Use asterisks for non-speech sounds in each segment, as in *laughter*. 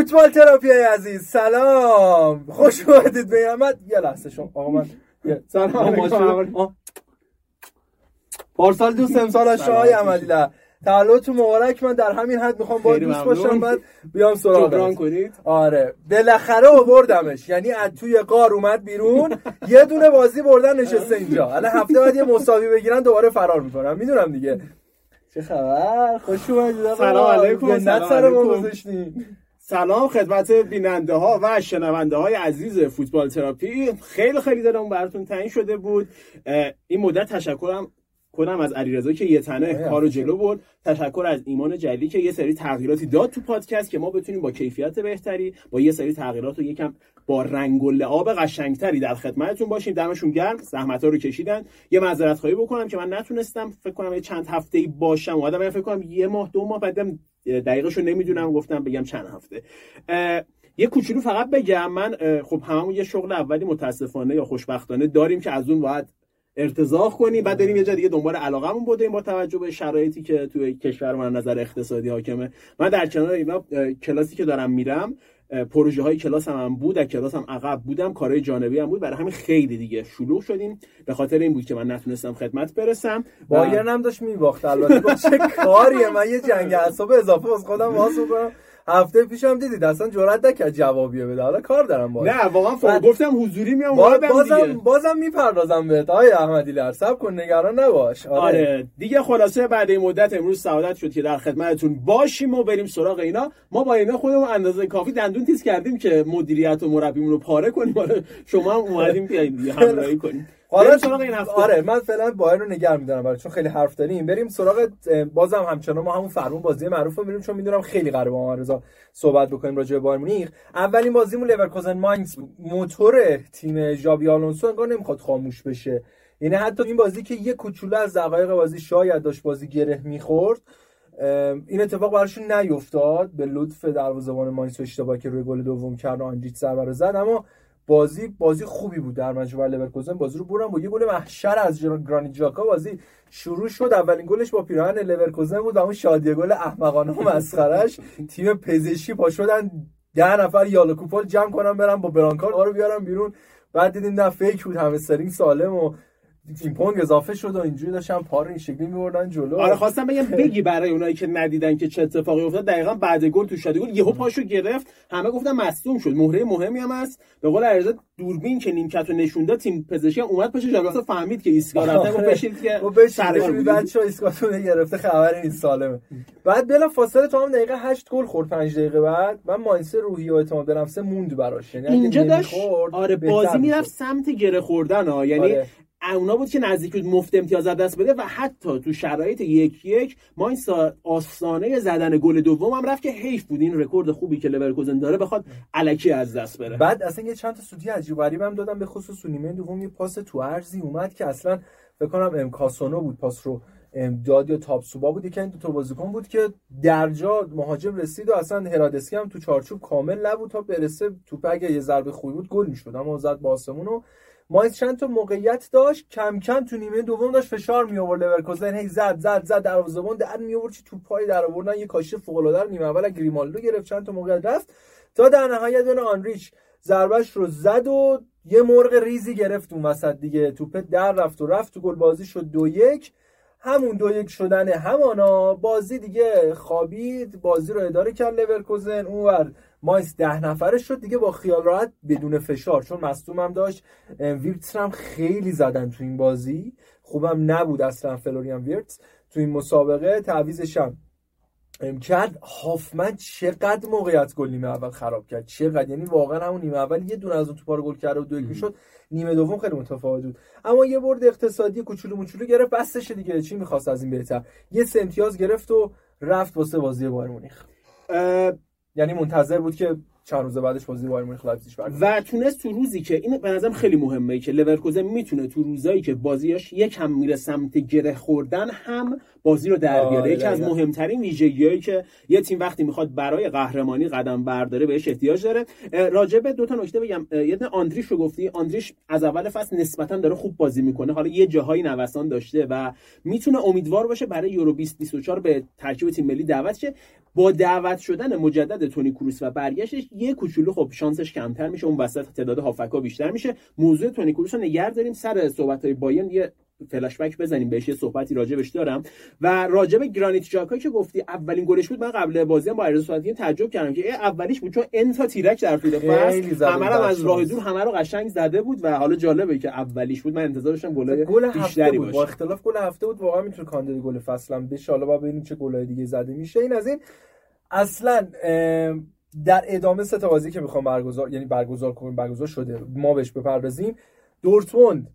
فوتبال تراپی عزیز سلام. خوش اومدید به احمد یه لحظه شما آقا من سلام پارسال دوست *laughs* امسال شاه عملی. تولدتون مبارک. من در همین حد می‌خوام با دوست باشم بعد بیام سراغ کنید. آره. بالاخره آوردمش. یعنی از توی قار اومد بیرون. *laughs* یه دونه بازی بردن نشسته اینجا. الان هفته بعد یه مساوی بگیرن دوباره فرار می‌کنم می‌دونم دیگه. چه خبر؟ خوش اومدید سلام علیکم سلام علیکم. سلام خدمت بیننده ها و شنونده های عزیز فوتبال تراپی. خیلی خیلی دلم براتون تعیین شده بود. این مدت تشکرم کنم از علیرضا که یه تنه کارو جلو برد. تشکر از ایمان جلی که یه سری تغییراتی داد تو پادکست که ما بتونیم با کیفیت بهتری با یه سری تغییرات و یکم با رنگ و لعاب قشنگتری در خدمتتون باشیم. دمشون گرم. زحمت ها رو کشیدن. یه معذرت خواهی بکنم که من نتونستم فکر کنم یه چند هفته ای باشم. اومدم فکر کنم یه ماه دو ماه بعدم دقیقش رو نمی‌دونم. گفتم بگم چند هفته. یه کوچولو فقط بگم. من خب هممون یه شغل اولی متاسفانه یا خوشبختانه داریم که از اون باید ارتزاق کنیم بعد بریم یه جا دیگه دنبال علاقمون بودیم با توجه به شرایطی که توی کشور من نظر اقتصادی حاکمه. من در کنار اینا کلاسی که دارم میرم پروژه های کلاس هم, هم بود در کلاس هم عقب بودم کارهای جانبی هم بود. برای همین خیلی دیگه شلوغ شدیم. به خاطر این بود که من نتونستم خدمت برسم. بایرن هم داشت میباخت البته چه کاریه من یه جنگ اعصاب اضافه از خودم واسه کنم. هفته پیشم دیدید اصلا جرئت نکرد جوابی بده. حالا کار دارم باید نه واقعا بعد... گفتم حضوری میام بازم دیگه. بازم می‌پردازم بهت. آقای احمدی لر سب کن نگران نباش. آره. آره دیگه خلاصه بعد این مدت امروز سعادت شد که در خدمتتون باشیم و بریم سراغ اینا. ما با اینا خودمون اندازه کافی دندون تیز کردیم که مدیریت و مربیمون رو پاره کنیم. آره شما هم اومدیم بیاین *laughs* همراهی کنیم. حالا سراغ این هفته. آره من فعلا بایرن رو نگه میدارم برای چون خیلی حرف داریم. بریم سراغ بازم همچنان ما همون فرمون بازی معروف رو میریم چون می‌دونم خیلی قراره با رضا صحبت بکنیم راجع به بایرن مونیخ. اولین بازیمون لورکوزن ماینز موتور تیم ژابی آلونسو انگار نمی‌خواد خاموش بشه. یعنی حتی این بازی که یه کوچولو از دقایق بازی شاید داشت بازی گره می‌خورد این اتفاق براشون نیفتاد. به لطف دروازه‌بان ماینز اشتباهی که روی گل دوم کرد و آندریچ ضربه زد. اما بازی بازی خوبی بود در مجموعه لورکوزن بازی رو برن با یه گل محشر از گرانیت جاکا بازی شروع شد. اولین گلش با پیراهن لورکوزن بود. و اون شادی گل احمقانه و مسخرش تیم پزشکی پا شدن. ده نفر یالا کوپال جمع کنن برن با برانکار رو بیارن بیرون. بعد دیدیم نه فیک بود. همه سالم و تیم پونگ اضافه شد و اینجوری داشتن پار این شکلی میوردن جلو. آره خواستم بگم بگی برای اونایی که ندیدن که چه اتفاقی افتاد. دقیقا بعد گل تو شادی گل یهو پاشو گرفت. همه گفتن مصدوم شد. مهره مهمی هم هست. به قول عرضه دوربین که نیمکت رو نشون داد تیم پزشکی اومد پاش جابرا فهمید که ایسکا رفته. گفت بشید که بشید بچا ایسکاتون گرفته خبر این سالمه. بعد بلا فاصله تا هم دقیقه 8 گل خورد. 5 دقیقه بعد. من ماینس روحی و اعتماد به نفس موند براش. یعنی اینجا داشت؟ آره بازی می‌رفت سمت گره خوردن ها. یعنی آره. اونا بود که نزدیک بود مفت امتیاز دست بده و حتی تو شرایط یک یک ما این آستانه زدن گل دوم هم رفت که حیف بود. این رکورد خوبی که لورکوزن داره بخواد الکی از دست بره. بعد اصلا یه چند تا سودی عجیب غریب هم دادم به خصوص نیمه دوم یه پاس تو ارزی اومد که اصلا فکر کنم امکاسونو بود. پاس رو داد یا تاپسوبا بود. یکی این دو تا بازیکن بود که درجا مهاجم رسید و اصلا هرادسکی هم تو چارچوب کامل نبود تا برسه توپ. اگه یه ضربه خوبی بود گل می‌شد. اما زد با آسمون ماینز چند تا موقعیت داشت؟ کم کم تو نیمه دوم داشت فشار می آورد لورکوزن هی زد زد زد دروازه‌بان در می آورد چی پای در آوردن. یه کاشی فوق العاده نیمه اول گریمالدو گرفت. چند تا موقعیت رفت. تا در نهایت اون آنریچ ضربش رو زد و یه مرغ ریزی گرفت اون وسط دیگه. توپ در رفت و رفت. تو گل بازی شد دو یک. همون دو یک شدن همانا. بازی دیگه خوابید. بازی رو اداره کرد لورکوزن اونور ماینز ده نفره شد دیگه با خیال راحت بدون فشار چون مصدوم هم داشت ویرتس هم خیلی زدن تو این بازی. خوبم نبود اصلا فلوریان ویرتس تو این مسابقه. تعویضش هم کرد. هافمن چقدر موقعیت گل نیمه اول خراب کرد. چقدر؟ یعنی واقعا همون نیمه اول یه دونه از اون توپا رو گل کرد و دو شد نیمه دوم خیلی متفاوت بود. اما یه برد اقتصادی کوچولو موچولو گرفت. بسش دیگه. چی می‌خواست از این بهتر؟ یه سه امتیاز گرفت و رفت واسه بازی بایرن مونیخ. یعنی منتظر بود که چند روز بعدش بازی بایرن مونیخ لایپزیگ و تونست تو روزی که این به نظرم خیلی مهمه که لورکوزن می‌تونه تو روزایی که بازیاش یکم میره سمت گره خوردن هم بازی رو در بیاره. یکی از مهمترین ویژگیهایی که یه تیم وقتی می‌خواد برای قهرمانی قدم برداره بهش احتیاج داره. راجع به دو تا نکته بگم. یه آندریش رو گفتی. آندریش از اول فصل نسبتا داره خوب بازی می‌کنه. حالا یه جاهایی نوسان داشته و می‌تونه امیدوار باشه برای یورو 2024 به ترکیب تیم ملی دعوت شه. با دعوت شدن مجدد تونی کروس و برگشتش یه کوچولو خب شانسش کمتر میشه اون وسط تعداد هافکا بیشتر میشه. موضوع تونی کروس رو نگه داریم. سر صحبت های بایرن یه فلش بک بزنیم بهش یه صحبتی راجبش دارم. و راجب گرانیت جاکا که گفتی اولین گلش بود من قبل بازی هم با عرض صحبتی تعجب کردم که اولیش بود چون انتا تیرک در طول فصل همه رو از راه دور همه رو قشنگ زده بود و حالا جالبه که اولیش بود. من انتظار داشتم گل بیشتری بود. با اختلاف گل هفته بود واقعا می‌تونه کاندید گل فصلم بشه. حالا با ببینیم چه گلای دیگه زده میشه. این از این اصلا در ادامه سه بازی که می‌خوام برگزار یعنی برگزار کنیم برگزار شده ما بهش بپردازیم. دورتموند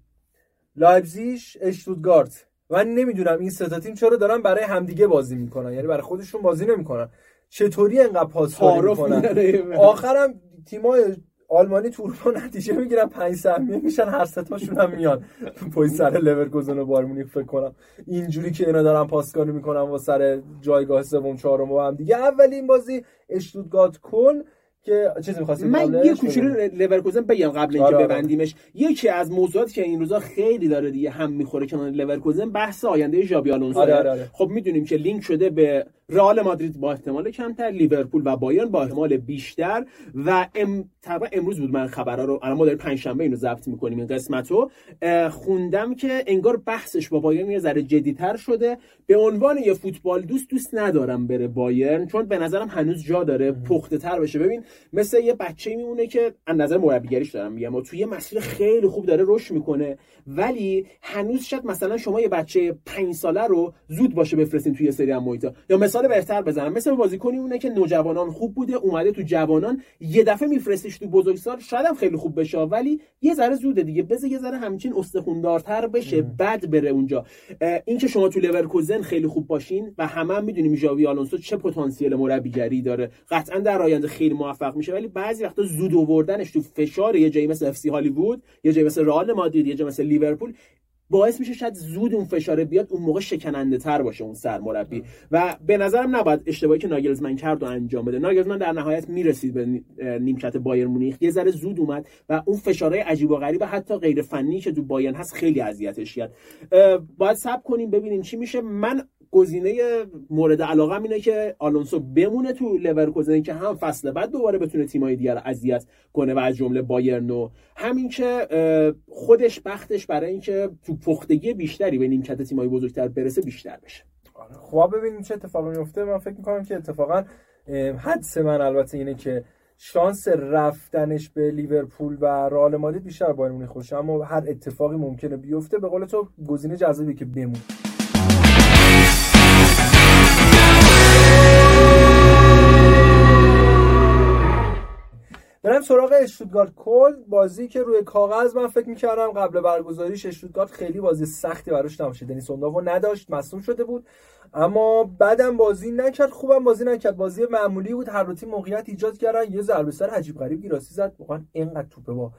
لایپزیش اشتوتگارت. من نمی‌دونم این سه تیم چرا دارن برای همدیگه بازی می‌کنن یعنی برای خودشون بازی نمی‌کنن. چطوری انقدر پاس می‌کنن؟ آخرم تیمای آلمانی تو اروپا نتیجه می‌گیرن پنج سهمیه میشن هر تاشون هم میان. پای سر لورکوزن و بایر مونیخ فکر کنم. اینجوری که اینا دارن پاسکاری می‌کنن و سر جایگاه سوم چهارم و هم دیگه. اولین بازی اشتوتگارت کن که چیزی می‌خواستید من یه کوچولو لورکوزن بگم قبل اینکه آره، آره. ببندیمش. یکی از موضوعاتی که این روزا خیلی داره دیگه هم می‌خوره کنار لورکوزن بحث آینده ژابی آلونسو. آره. خب می‌دونیم که لینک شده به رئال مادرید با احتمال کمتر لیورپول و بایرن با احتمال بیشتر و ام... امروز بود من خبرها رو الان ما داریم پنج شنبه اینو ضبط می‌کنیم این قسمتو. خوندم که انگار بحثش با بایرن یه ذره جدیتر شده. به عنوان یه فوتبال دوست دوست ندارم بره بایرن چون به نظرم هنوز جا داره پخته تر بشه. ببین مثل یه بچه میمونه که از نظر مربیگریش دارم میگم و توی یه مسیر خیلی خوب داره رشد می‌کنه ولی هنوز شاید مثلا شما یه بچه 5 ساله رو زود باشه بفرستین توی سری هم محیطا یا مثال بهتر بزنم. مثل بازیکنی اونه که نوجوانان خوب بوده اومده تو جوانان یه دفعه میفرستیش تو بزرگسال شاید هم خیلی خوب بشه ولی یه ذره زوده دیگه. بذار یه ذره همچین استخوندارتر بشه بعد بره اونجا. این که شما تو لورکوزن خیلی خوب باشین و همه هم می‌دونیم ژاوی آلونسو چه پتانسیل مربیگری داره. قطعا در آینده خیلی موفق میشه ولی بعضی وقتا زود آوردنش تو فشار. یه جایی مثل اف سی هالیوود یه جایی مثل رئال مادرید یه جایی مثل لیورپول. باعث میشه شاید زود اون فشار بیاد اون موقع شکننده تر باشه اون سرمربی. و به نظرم نباید اشتباهی که ناگلزمن کرد و انجام بده. ناگلزمن در نهایت می‌رسید به نیمکت بایرن مونیخ. یه ذره زود اومد و اون فشارهای عجیب و غریب حتی غیر فنی که تو بایرن هست خیلی اذیتش کرد. باید صبر کنیم ببینیم چی میشه. من گزینه مورد علاقه اینه که آلونسو بمونه تو لورکوزن که هم فصل بعد دوباره بتونه تیمای دیگر اذیت کنه و از جمله بایرن و همین که خودش بختش برای اینکه تو پختگی بیشتری به نیمکت تیمای بزرگتر برسه بیشتر بشه. آره، خب ببینیم چه اتفاقی میفته. من فکر می‌کنم که اتفاقا حدس من البته اینه که شانس رفتنش به لیورپول و رئال مادرید بیشتر بایر خوشه اما هر اتفاقی ممکنه بیفته. به قول تو گزینه جذابی که بمونه. سراغ اشتوتگارت کل بازی که روی کاغذ من فکر می‌کردم قبل برگزاریش اشتوتگارت خیلی بازی سختی براش نباشه. دنیس اونداو نداشت مصوم شده بود. اما بعدم بازی نکرد خوبم بازی نکرد. بازی معمولی بود. هر تیم موقعیت ایجاد کردن. یه ضربه سر عجیب غریب گیراسی زد. واقعا اینقدر توپه با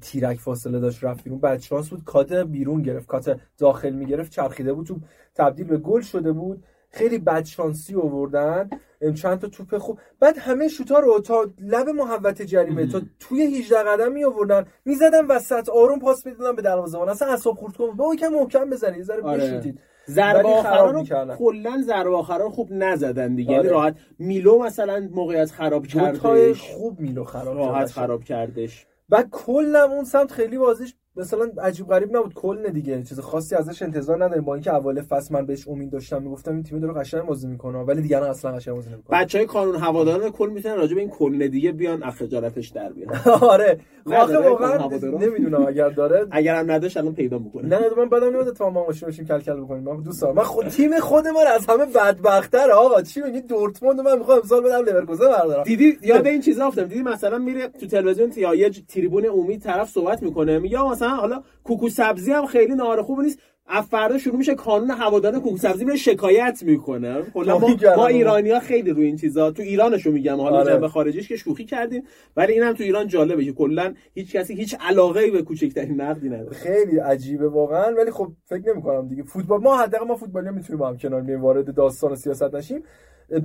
تیرک فاصله داشت رفت بیرون. بعد شانس بود. کات بیرون گرفت. کات داخل می‌گرفت. چرخیده بود. تو تبدیل به گل شده بود. خیلی بد شانسی آوردن. چند تا توپ خوب. بعد همه شوتا رو تا لب محوت جریمه تا توی 18 قدم می آوردن می‌زدن وسط آروم پاس می‌دادن به دروازه‌بان. اصلا اعصاب خورد کن با یکم محکم بزنید یه ذره آره. بشوتید ضربه آخرا رو کلا ضربه آخرا خوب نزدن دیگه. یعنی آره. راحت. میلو مثلا موقعیت خراب کردش. خوب میلو خراب راحت خراب کردش. و کلا اون سمت خیلی بازیش مثلا عجیب غریب نبود کل دیگه. چیز خاصی ازش انتظار نداریم. با اینکه اول فصل من بهش امید داشتم می‌گفتم این تیم داره قشنگ بازی می‌کنه. ولی دیگه اصلا قشنگ بازی نمی‌کنه. بچهای قانون هواداران کل می‌تونن راجع به این کل دیگه بیان اخجالتش در بیان. *laughs* آره. واقعا واقعا نمی‌دونم اگر داره. *laughs* اگر هم نداشت الان پیدا می‌کنه. نه من بدم نمیاد تا ما ماشین بشیم کل کل بکنیم. من دوست دارم من خود تیم خود من از همه بدبختتر آقا. چی میگی؟ دورتموند من می‌خوام امسال بدم لورکوزن بردارم. دیدی؟ یاد این چیزا افتادم. دیدی مثلا میره تو تلویزیون یا یه تریبون عمومی طرف صحبت می‌کنه میگه مثلا مثلا حالا کوکو سبزی هم خیلی نهار خوب نیست. از فردا شروع میشه کانون هواداران کوکو سبزی میره شکایت می‌کنه. کلا ما, ما ایرانی ها خیلی روی این چیزا تو ایرانشو میگم. حالا آره. جنبه خارجیش که شوخی کردیم. ولی اینم تو ایران جالبه که کلا هیچ کسی هیچ علاقه ای به کوچکترین نقدی نداره. خیلی عجیبه واقعا. ولی خب فکر نمی‌کنم دیگه. فوتبال ما حداقل ما فوتبالی می‌تونیم با هم کنار وارد داستان و سیاست نشیم.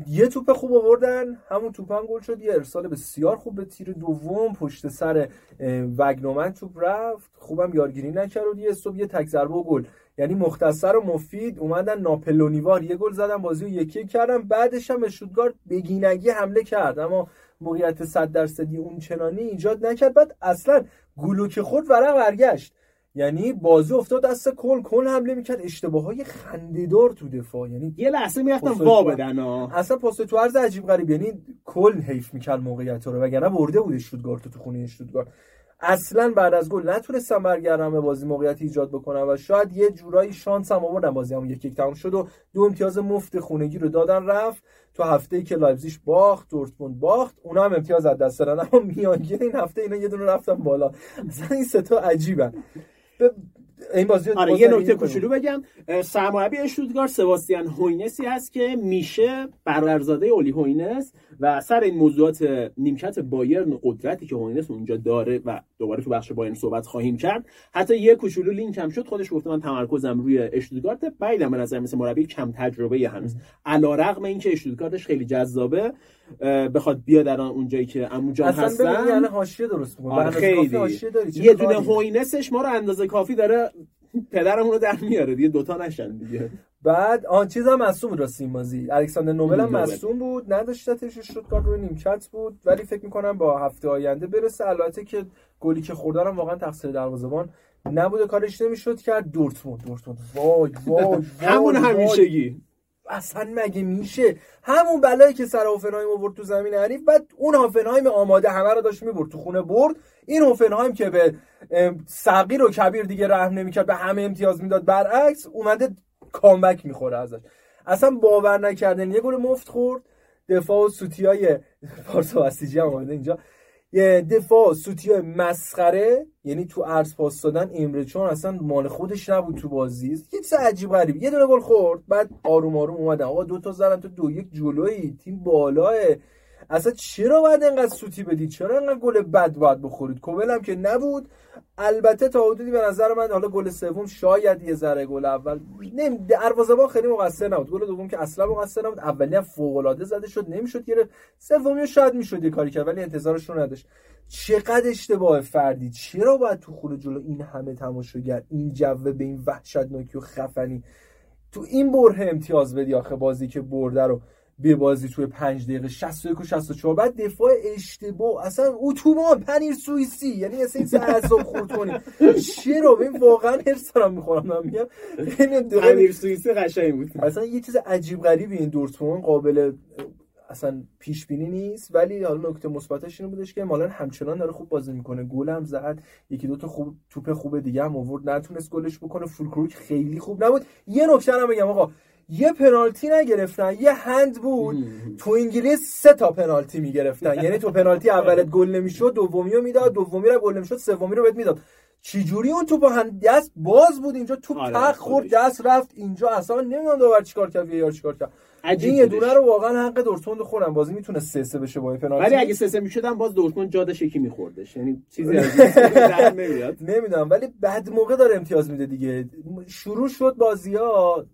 یه توپ خوب آوردن همون توپ هم گل شد. یه ارسال بسیار خوب به تیر دوم پشت سر وگنومن توپ رفت. خوبم یارگیری نکرد یه صبح یه تک ضربه و گل. یعنی مختصر و مفید اومدن ناپلونیوار یه گل زدن بازی رو یکی کردن. بعدش هم شوتگارد بگینگی حمله کرد. اما موقعیت 100 درصدی اون چنانی ایجاد نکرد. بعد اصلا گلو که خود ورق برگشت. یعنی بازی افتاد دست کل کل حمله می‌کرد. اشتباه های خندهدار تو دفاع. یعنی یه لحظه می‌رفتن وا بدن اصلا پاس تو عرض عجیب غریب. یعنی کل حیف می‌کرد موقعیت رو وگرنه برده بود اشتوتگارت تو خونه اشتوتگارت اصلا بعد از گل نتونستم برگردم به بازی موقعیت ایجاد بکنم و شاید یه جورایی شانس هم آوردم. بازی هم یک یک تموم شد و دو امتیاز مفت خونگی رو دادن رفت. تو هفته ای که لایپزیگ باخت دورتموند باخت اونا هم امتیاز از دست دادن. اما میانگین این هفته اینا یه دونه رفتن بالا. مثلا این سه تا عجیبن. ته این بازی آره یه نکته کوچولو بگم. سرمربی اشتوتگارت سباستیان هوینس هست که میشه برادرزاده اولی هوینس و سر این موضوعات نیمکت بایرن قدرتی که هوینس اونجا داره و دوباره تو بخش بایرن صحبت خواهیم کرد حتی یه کوچولو لینک هم شد. خودش گفته من تمرکزم روی اشتوتگارت بعیدم به نظر مثل مربی کم تجربه هنوز. علیرغم اینکه اشتوتگارتش خیلی جذابه بخواد بیاد در اونجایی که عموجان هستن. یعنی حاشیه درست آره خیلی. یه دونه هوینسش ما رو اندازه کافی داره پدرمون رو در میاره دیگه دوتا نشن دیگه. بعد آن چیز هم مصوم راست این بازی. الکساندر نوبل هم مصوم بود نداشتتش شد روی نیمکت بود. ولی فکر می‌کنم با هفته آینده برسه. البته که گلی که خوردارم واقعا تقصیر دروازه‌بان نبوده. کارش نمی‌شد کرد. دورتموند دورتموند. وای وای *laughs* همون همیشگی. اصلا مگه میشه؟ همون بلایی که سر هوفنهایم آورد تو زمین حریف بعد اون هوفنهایم آماده همه رو داشت می‌برد تو خونه برد. این هوفنهایم که به صغیر و کبیر دیگه رحم نمی‌کرد به همه امتیاز می‌داد. برعکس اومده کامبک می‌خوره ازش. اصلا باور نکردن. یه گل مفت خورد. دفاع و سوتیای پارسا وسیجی هم اینجا. یه دفاع سوتی مسخره یعنی تو عرض پاس دادن امره چون اصلا مال خودش نبود تو بازی. یه چیز عجیب غریب. یه دونه گل خورد بعد آروم آروم اومدن. آقا دو تا زدن تو دو یک جلوی تیم بالاه. اصلا چرا باید انقدر سوتی بدید؟ چرا انقدر گل بد باید بخورید؟ کومل هم که نبود. البته تا حدودی به نظر من حالا گل سوم شاید یه ذره گل اول. نمی دروازه‌بان خیلی مقصر نبود. گل دوم که اصلا مقصر نبود. اولی هم فوق العاده زده شد نمی‌شد گرفت. سومی شاید می‌شد یه کاری کرد ولی انتظارش رو نداشت. چقدر اشتباه فردی. چرا باید تو خونه جلو این همه تماشاگر این جوه به این وحشتناکی و خفنی. تو این بره امتیاز بدی آخه بازی که برده رو. به بازی توی 5 دقیقه 61 و 64 بعد دفاع اشتباه اصلا اتوبان پنیر سوئیسی یعنی اصلا این اعصاب خورد کنی چرا؟ ببین واقعا هرس دارم می‌خورم من میگم. پنیر سوئیسی قشنگ بود. اصلا یه چیز عجیب غریبی این دورتموند قابل اصلا پیش بینی نیست. ولی حالا نکته مثبتش اینو بودش که مالا همچنان داره خوب بازی می‌کنه. گل هم زد. یکی دو تا خوب توپ خوب دیگه هم آورد. نتونست گلش بکنه. فول خیلی خوب نبود. یه نکته هم بگم آقا. یه پنالتی نگرفتن یه هند بود. تو انگلیس سه تا پنالتی می‌گرفتن. یعنی تو پنالتی اولت گل نمی‌شد دومی رو می‌داد دومی رو گل نمی‌شد سومی رو بهت می‌داد. چجوری اون توپ هند دست باز بود اینجا؟ توپ آره تق خورد دست رفت اینجا. اصلا نمی‌دونم داور چیکار کرد یا چیکار کرد. این یه دونه رو واقعا حق دورتموند خورن بازی می‌تونه سه سه بشه با پنالتی. ولی اگه سه سه می‌شدن باز دورتموند جا داشت یکی میخوردش. یعنی چیزی از *laughs* نمیاد. نمی‌دونم ولی بد موقع داره امتیاز میده دیگه. شروع شد بازی ها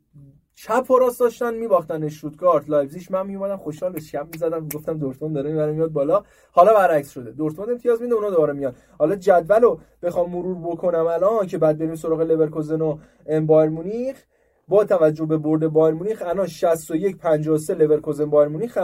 چپ و راست داشتن میباختن اشتوتگارت لایپزیگ من میومدم خوشحال بشکن می‌زدم. گفتم دورتموند داره می‌بره میاد بالا. حالا برعکس شده. دورتموند امتیاز میده اونا دوباره میاد حالا جدولو بخوام مرور بکنم الان که بعد بریم سراغ لورکوزن و بایر مونیخ. با توجه به برد بایرن مونیخ الان 61 53 لورکوزن بایرن مونیخ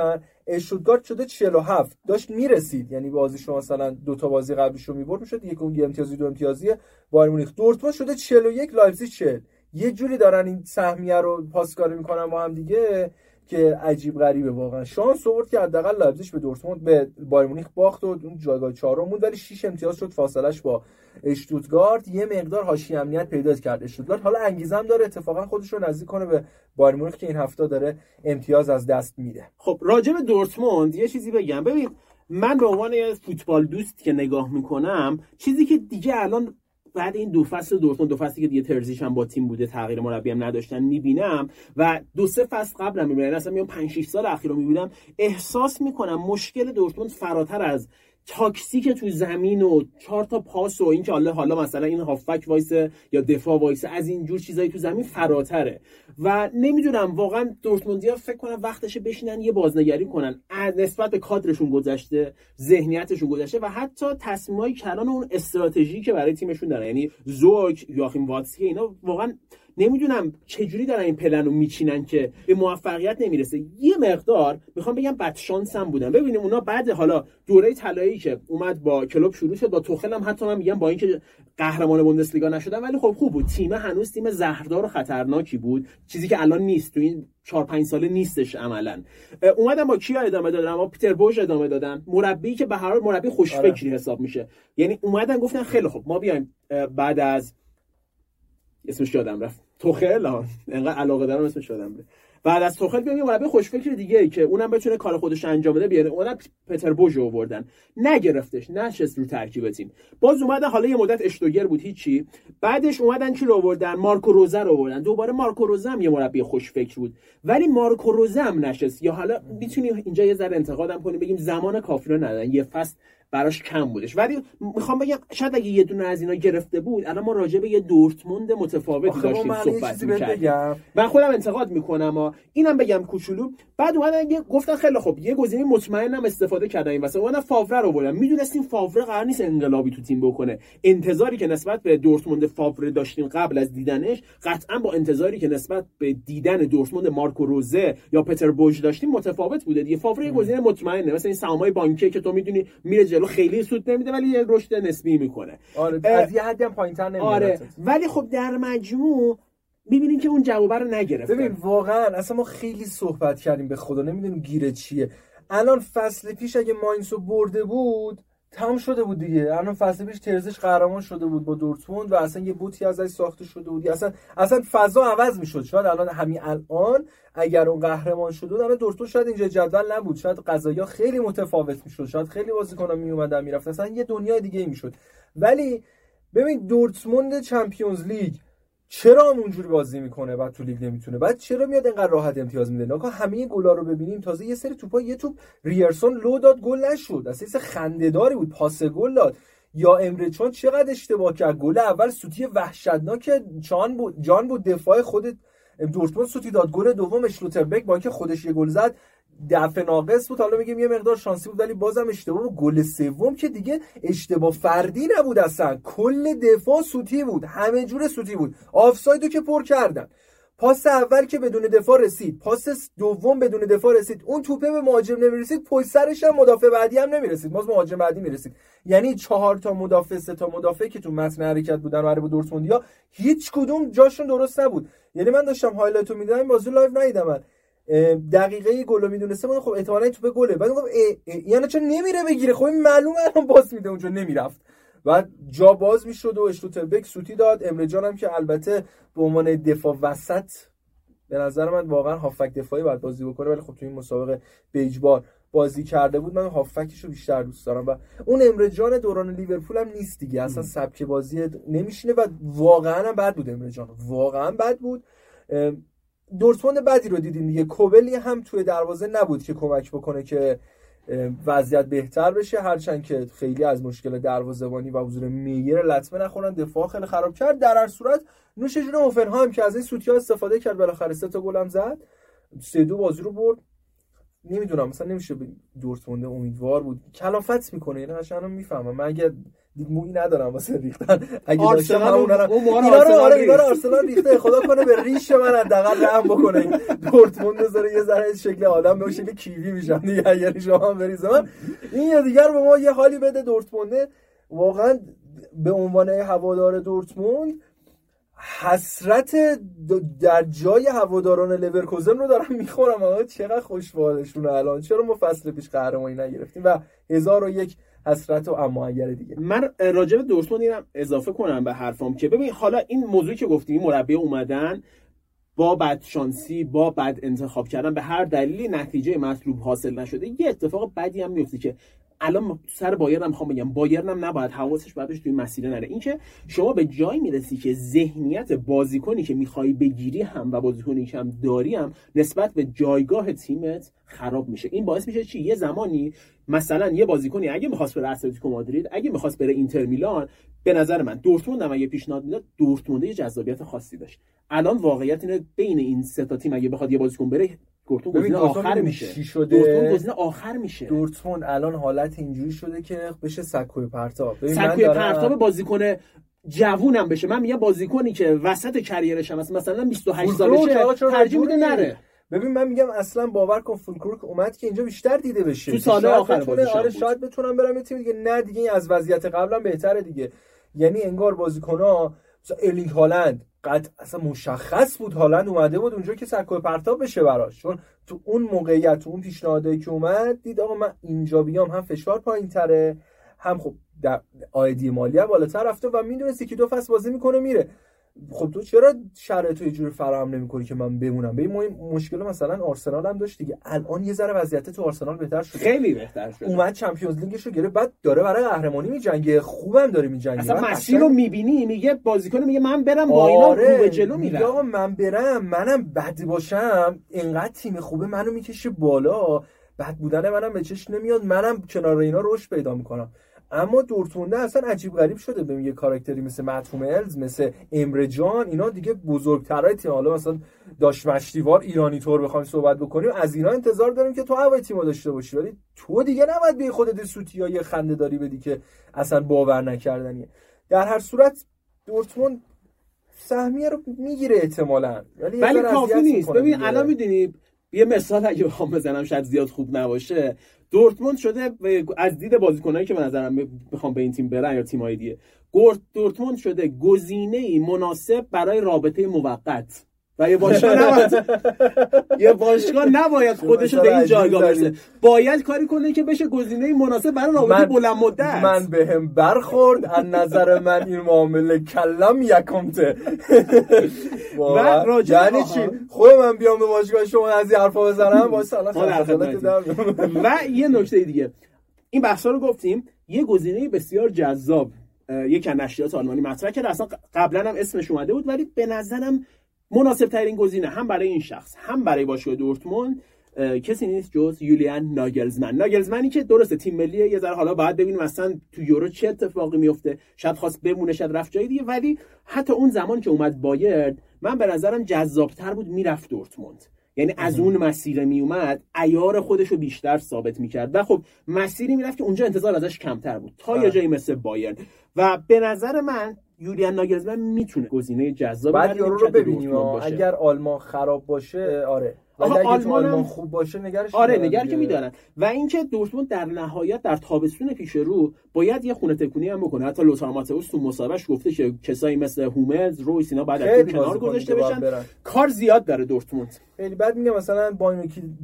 اشتوتگارت شده 47 داشت می‌رسید. یعنی بازی شما مثلا دو تا بازی قبلیش رو می‌برد می‌شد یک اون امتیازی دو امتیازی. بایرن مونیخ. دورتموند شده 41 لایپزیگ 40 یه جوری دارن این سهمیه رو پاسکاری می‌کنن با هم دیگه که عجیب غریبه واقعا. شانس آورد که حداقل لایپزیگ به دورتموند به بایرن مونیخ باخت و اون جایگاه چهارم بود ولی 6 امتیاز شد فاصلش با اشتوتگارت. یه مقدار حاشیه امنیت پیدا کرد اشتوتگارت. حالا انگیزه داره اتفاقا خودش رو نزدیک کنه به بایرن مونیخ که این هفته داره امتیاز از دست میده. خب راجع به دورتموند یه چیزی بگم. ببین من به عنوان یه فوتبال دوست که نگاه می‌کنم چیزی که دیگه الان بعد این دو فصل دورتموند دو فصلی که دیگه ترزیچ هم با تیم بوده تغییر مربی هم نداشتن می‌بینم. و دو سه فصل قبلم می‌بینم یعنی اصلا میام 5 6 سال اخیر رو می‌بینم احساس می‌کنم مشکل دورتموند فراتر از تاکتیک تو زمین و چهار تا پاس و اینکه حالا حالا مثلا این هافبک وایسه یا دفاع وایسه از این جور چیزایی تو زمین فراتره. و نمی‌دونم واقعا دورتموندیا فکر کنم وقتشه بشینن یه بازنگری کنن. نسبت به کادرشون گذشته ذهنیتشون گذشته و حتی تصمیمای کلان اون استراتژی که برای تیمشون دارن. یعنی زورک یواخیم واتسکه اینا واقعا نمی‌دونم چجوری دارن این پلن رو میچینن که به موفقیت نمی‌رسه. یه مقدار می‌خوام بگم بد شانس هم بودن ببینیم اونا بعد حالا دوره طلایی که اومد با کلوب شروع شد با توخل هم حتی من میگم با اینکه قهرمان بوندسلیگا نشدن ولی خب خوب بود. تیم هنوز تیم زهردار و خطرناکی بود چیزی که الان نیست. تو این 4 5 ساله نیستش عملا. اومدن با کیا ادامه دادن؟ با پیتر بوش ادامه دادن. مربی که به هر مربی خوشفکری آره. حساب میشه. یعنی اومدن گفتن خیلی خوب ما بیایم بعد از اسمش یادم رفت. توخل ها انقدر علاقه دارم اسمش یادم رفت. بعد از توخل بیام یه مربی خوشفکر دیگه ای که اونم بتونه کار خودش انجام بده بیاره اونم پتر بوژو آوردن. نگرفتش نشست رو ترکیب تیم. باز اومدن حالا یه مدت اشتوگر بود هیچی. بعدش اومدن چی رو آوردن؟ مارکو روزه رو آوردن. دوباره مارکو روزه هم یه مربی خوشفکر بود. ولی مارکو روزه هم نشست. یا حالا می‌تونی اینجا یه ذره انتقادم کنیم بگیم زمان کافی رو ندن یه فصل براش کم بودش. ولی می‌خوام بگم شاید اگه یه دونه از اینا گرفته بود الان ما راجع به یه دورتموند متفاوتی داشتیم صحبت می‌کردیم. من خودم انتقاد می‌کنم و اینم بگم کوچولو. بعد اومدن گفتن خیلی خوب یه گزینه مطمئنم استفاده کردن این واسه اومدن فاوره رو بردن. می‌دونستیم فاوره قرار نیست انقلابی تو تیم بکنه. انتظاری که نسبت به دورتموند فاوره داشتیم قبل از دیدنش قطعا با انتظاری که نسبت به دیدن دورتموند مارکو روزه یا پتر بوج داشتیم متفاوت بوده دیگه. فاوره یه گزینه مطمئنه. مثلا این سهامای بانکی که تو می‌دونی میره جلو خیلی سود نمیده ولی یه رشد نسبی می‌کنه. آره از یه حدی هم پایینتر نمیاد آره. ولی خب در مجموع می‌بینیم که اون جوابه رو نگرفتن. ببین واقعا اصلا ما خیلی صحبت کردیم به خدا نمی‌دونیم گیره چیه. الان فصل پیش اگه ماینسو برده بود تمام شده بود دیگه. الان فصل پیش ترزش قهرمان شده بود با دورتموند و اصلا یه بوتی ازش ساخته شده بود. اصلا اصلا فضا عوض می‌شد. شاید الان همین الان اگر اون قهرمان شده بود الان دورتموند شاید اینجا جدول نبود. شاید قضایا خیلی متفاوت می‌شد. شاید خیلی بازیکن‌ها می اومدن می‌رفت اصلا یه دنیای دیگه می‌شد. ولی ببین دورتموند چمپیونز لیگ چرا اونجوری بازی می‌کنه بعد تو لیگ نمی‌تونه؟ بعد چرا میاد اینقدر راحت امتیاز میده؟ نگاه همه گلا رو ببینیم تازه یه سری توپا یه توپ رایرسون لو داد گل نشد. اصلا خنده‌داری بود پاس گل داد. یا امره جان چقدر اشتباه کرد؟ گل اول سوتی وحشتناک جان بود جان بود دفاع خود دورتموند سوتی داد. گل دوم اشلوتربک با اینکه خودش یه گل زد. دفع ناقص بود. حالا میگیم یه مقدار شانسی بود ولی بازم اشتباه بود. گل سوم که دیگه اشتباه فردی نبود اصلا. کل دفاع سوتی بود. همه جور سوتی بود. آفسایدو که پر کردن. پاس اول که بدون دفاع رسید. پاس دوم بدون دفاع رسید. اون توپه به مهاجم نمی‌رسید. پشت سرش هم مدافع بعدی هم نمی‌رسید. باز مهاجم بعدی می‌رسید. یعنی چهار تا مدافع سه تا مدافع که تو متن حرکت بودن برای دورتموندیا هیچ کدوم جاشون درست نبود. یعنی من داشتم highlight و می‌دیدم بازی live ندیدم من. دقیقه گل رو می‌دونسته خب احتمالاً توپ گله. بعد گفت یعنی چون نمیره بگیره؟ خب این معلومه الان باز میده اونجا نمی‌رفت. بعد جا باز می‌شد و اشلوتربک سوتی داد. امره جانم که البته به عنوان دفاع وسط به نظر من واقعا هافک دفاعی باید بازی بکنه ولی خب تو این مسابقه بیجبار بازی کرده بود. من هافکش رو بیشتر دوست دارم و اون امره جان دوران لیورپول هم نیست دیگه. اصلا سبک بازی نمیشینه و واقعا هم بد بود امره جان. واقعا بد بود. دورتموند بدی رو دیدیم دیگه. کوبلی هم توی دروازه نبود که کمک بکنه که وضعیت بهتر بشه. هرچند که خیلی از مشکل دروازه‌بانی و حضور میگر لطمه نخورن. دفاع خیلی خراب کرد. در هر صورت نوش جون هم که از این سوتیا استفاده کرد بالاخره سه تا گل زد. سه دو بازی رو برد. نمی‌دونم مثلا نمیشه به دورتموند امیدوار بود. کلافت می‌کنه یعنی قشنگ می‌فهمم. من اگه موی ندارم واسه ریختن. اگه داشتم همونا رو اینا رو آره اینا رو آرسنال ریخته. خدا کنه به ریش من حداقل رحم بکنه. دورتموند بذاره یه ذره شکل آدم به شکل کیوی میشن دیگه. اگر شما هم بریزه من. این یه دیگر به ما یه حالی بده دورتموند. واقعا به عنوان هوادار دورتموند حسرت در جای هواداران لورکوزن رو دارم می‌خورم. آقا چقدر خوشحالشون الان. چرا ما فصل پیش قهرمانی نگرفتیم؟ و هزار و یک حسرت و اما دیگه. من راجع به دورتموند اینم اضافه کنم به حرفام که ببین حالا این موضوعی که گفتیم مربی اومدن با بد شانسی با بد انتخاب کردن به هر دلیلی نتیجه مطلوب حاصل نشده. یه اتفاق بدی هم میفته که الان سر بایرن می‌خوام بگم. بایرن هم نباید حواسش بعدش توی مسیر نره. اینکه شما به جایی می‌رسی که ذهنیت بازیکنی که می‌خوای بگیری هم و بازیکنی که هم داری هم نسبت به جایگاه تیمت خراب میشه. این باعث میشه چی؟ یه زمانی مثلا یه بازیکنی اگه می‌خواست بره اتلتیکو مادرید اگه می‌خواست بره اینتر میلان به نظر من دورتموند هم اگه پیشنهاد می‌داد دورتموند یه جذابیت خاصی داشت. الان واقعیت اینه بین این سه تا تیم اگه بخواد یه بازیکن بره دورتموند گزینه آخر میشه. شده؟ دورتموند گزینه آخر میشه. دورتموند الان حالت اینجوری شده که بشه سکوی پرتاب. سکوی پرتاب بازیکن جوونم بشه. من میگم بازیکنی که وسط کریرش هم مثلا 28 سالشه ترجیح میده نره. ببین من میگم اصلا باور کن فولکروک اومد که اینجا بیشتر دیده بشه. تو سال آخر آره شاید بتونم برم یه تیم دیگه. نه دیگه از وضعیت قبلا بهتره دیگه. یعنی انگار بازیکن‌ها مثلا الینگ هالند. قد اصلا مشخص بود هالند اومده بود اونجا که سکو پرتاب بشه براش. چون تو اون موقعیت تو اون پیشنهادی که اومد دید آقا من اینجا بیام هم فشار پایین تره هم خب در آیدی مالی هم بالاتر رفته و می‌دونستی که دو فصل بازی می‌کنه میره. خب تو چرا شرایط یه جوری فراهم نمی‌کنی که من بمونم؟ به این مشکل مثلا آرسنال هم داشت دیگه. الان یه ذره وضعیت تو آرسنال بهتر شده. خیلی بهتر شده. اومد چمپیونز لیگش رو گرفت بعد داره برای قهرمانی میجنگه. خوبم داره میجنگه. اصلا مسیر رو می‌بینی؟ میگه بازیکن میگه من برم با اینا آره. رو به جلو میرم. آقا من برم. منم بد باشم. اینقدر تیم خوبه. منو می‌کشه بالا. بد بودن منم به چش نمیاد. منم کنار اینا رشد پیدا می‌کنم. اما دورتمونده اصلا عجیب غریب شده به یه کاراکتری مثل مطهوم الز مثل امره جان اینا دیگه بزرگترای تیم. حالا مثلا داش مشتیوار ایرانی طور بخوایم صحبت بکنیم از اینا انتظار داریم که تو هوای تیم داشته باشی. ولی تو دیگه نباید به خودت سوتی یه خنده داری بدی که اصلا باور نکردنیه. در هر صورت دورتموند سهمیه رو می‌گیره احتمالا. ولی, ولی کافی نیست. ببین الان می‌دونی یه مثال اگه بخوام بزنم شاید زیاد خوب نباشه. دورتموند شده از دید بازیکنایی که به نظرم می‌خوام به این تیم برن یا تیمای دیگه دورتموند شده گزینه مناسب برای رابطه موقت. و یه باشگاه *laughs* نباید یه باشگاه نباید خودش به این جایگاه برسه. باید کاری کنه که بشه گزینه مناسب برای رابطه بلند مدت. من بهم برخورد از نظر من این معامله کلم یکمته. *laughs* و یعنی چی؟ خود من بیام به باشگاه شما از این حرفا بزنم *laughs* واسه و یه نکته دیگه. این بحثا رو گفتیم. یه گزینه بسیار جذاب یک نشریات آلمانی مطرح کرد اصلا قبلا هم اسمش اومده بود ولی به نظرم مناسب ترین گزینه هم برای این شخص هم برای باشگاه دورتموند کسی نیست جز یولیان ناگلزمن. ناگلزمنی که درسته تیم ملی یه ذره حالا باید ببینیم مثلا تو یورو چه اتفاقی میفته شاید خواست بمونه شاید رفت جای دیگه. ولی حتی اون زمان که اومد بایرد من به نظرم جذابتر بود می‌رفت دورتموند. یعنی از اون مسیر میومد ایار خودش رو بیشتر ثابت می‌کرد. و خب مسیری می‌رفت که اونجا انتظار ازش کمتر بود تا یه جایی مثل بایرن. و به نظر من یولیان ناگلزمن می‌تونه گزینه جذاب بعد یارو رو ببینیم اگر آلمان خراب باشه آره. اگه آلمان, آلمان خوب باشه نگرش آره نگر که میدارن. و اینکه دورتموند در نهایت در تابستون پیش رو باید یه خونه تکونی هم بکنه. حتی لوتار ماتئوس تو مصاحبهش گفته که کسایی مثل هوملز رویس اینا بعد از کنار گذاشته بشن. کار زیاد داره دورتموند. خیلی بعد میگم مثلا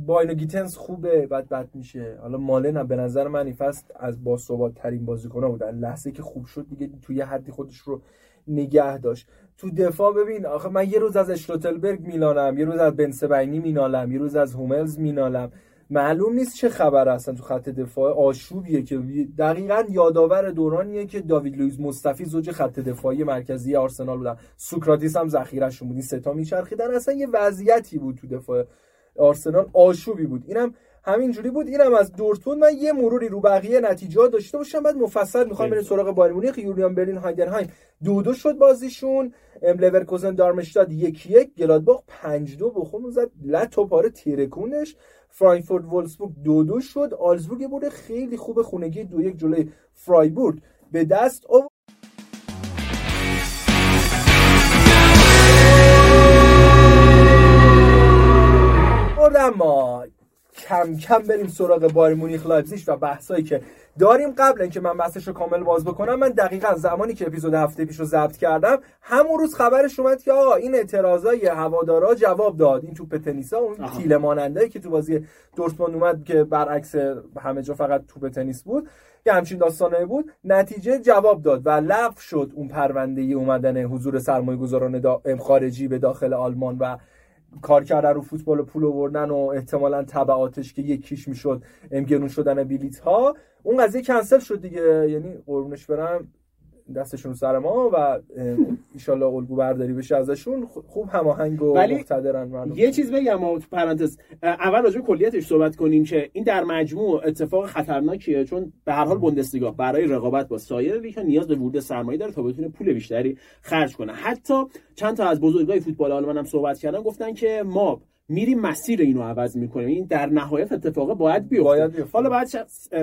باینو گیتنز خوبه بعد بد میشه. حالا مالن به نظر من این فصل از با ثبات ترین بازیکن‌ها بودن لحظه که خوب شد دیگه توی حدی خودش رو نگه داشت. تو دفاع ببین آخه من یه روز از اشلوتربک مینالم یه روز از بن‌سبعینی مینالم یه روز از هوملز مینالم. معلوم نیست چه خبر هستن تو خط دفاع. آشوبیه که دقیقا یادآور دورانیه که داوید لوئیز مصطفی زوج خط دفاعی مرکزی آرسنال بودن. سوکراتیس هم ذخیرهشون بود. این سه تا میچرخیدن. اصلا یه وضعیتی بود تو دفاع آرسنال. آشوبی بود. اینم همینجوری بود. اینم از دورتموند. من یه مروری رو بقیه نتیجه داشته باشم. بعد مفصل می‌خوام بریم سراغ بایرن مونیخ یونیون برلین هایدنهایم دو دو شد بازیشون. لورکوزن دارمشتاد یک یک گلادباخ پنج دو بخون زد. لت و پاره تیرکونش. فرانکفورت وولسبورگ دو دو شد. آگزبورگ بود خیلی خوب خونگی دو یک جلوی فرایبورگ به دست آورد. اما کم کم بریم سراغ بایرن مونیخ لایپزیگ و بحثایی که داریم. قبل اینکه من بحثش رو کامل باز بکنم من دقیقا زمانی که اپیزود هفته پیش رو ضبط کردم همون روز خبرش اومد که آقا این اعتراضای هوادارا جواب داد. این توپ تنیسا اون تیل ماننده که تو بازی دورتموند اومد که برعکس همه جا فقط توپ تنیس بود که همچین داستانه بود. نتیجه جواب داد و لغو شد اون پرونده اومدن حضور سرمایه گذاران خارجی به داخل آلمان و کار کردن رو فوتبال پول آوردن و احتمالا تبعاتش که یکیش می‌شد گرون شدن بلیت ها اون قضیه کنسل شد دیگه. یعنی قربونش برم. دستشون سر ما و ایشالله الگو برداری بشه ازشون خوب هماهنگ و مقتدرن یه چیز بگم تو پرانتز اول راجع کلیتش صحبت کنیم که این در مجموع اتفاق خطرناکیه چون به هر حال بوندسلیگا برای رقابت با سایر لیگ‌ها نیاز به ورود سرمایه داره تا بتونه پول بیشتری خرج کنه. حتی چند تا از بزرگای فوتبال آلمان هم صحبت کردن گفتن که ما میریم مسیر اینو عوض می‌کنیم. این در نهایت اتفاق باید بیفته. باید حالا باید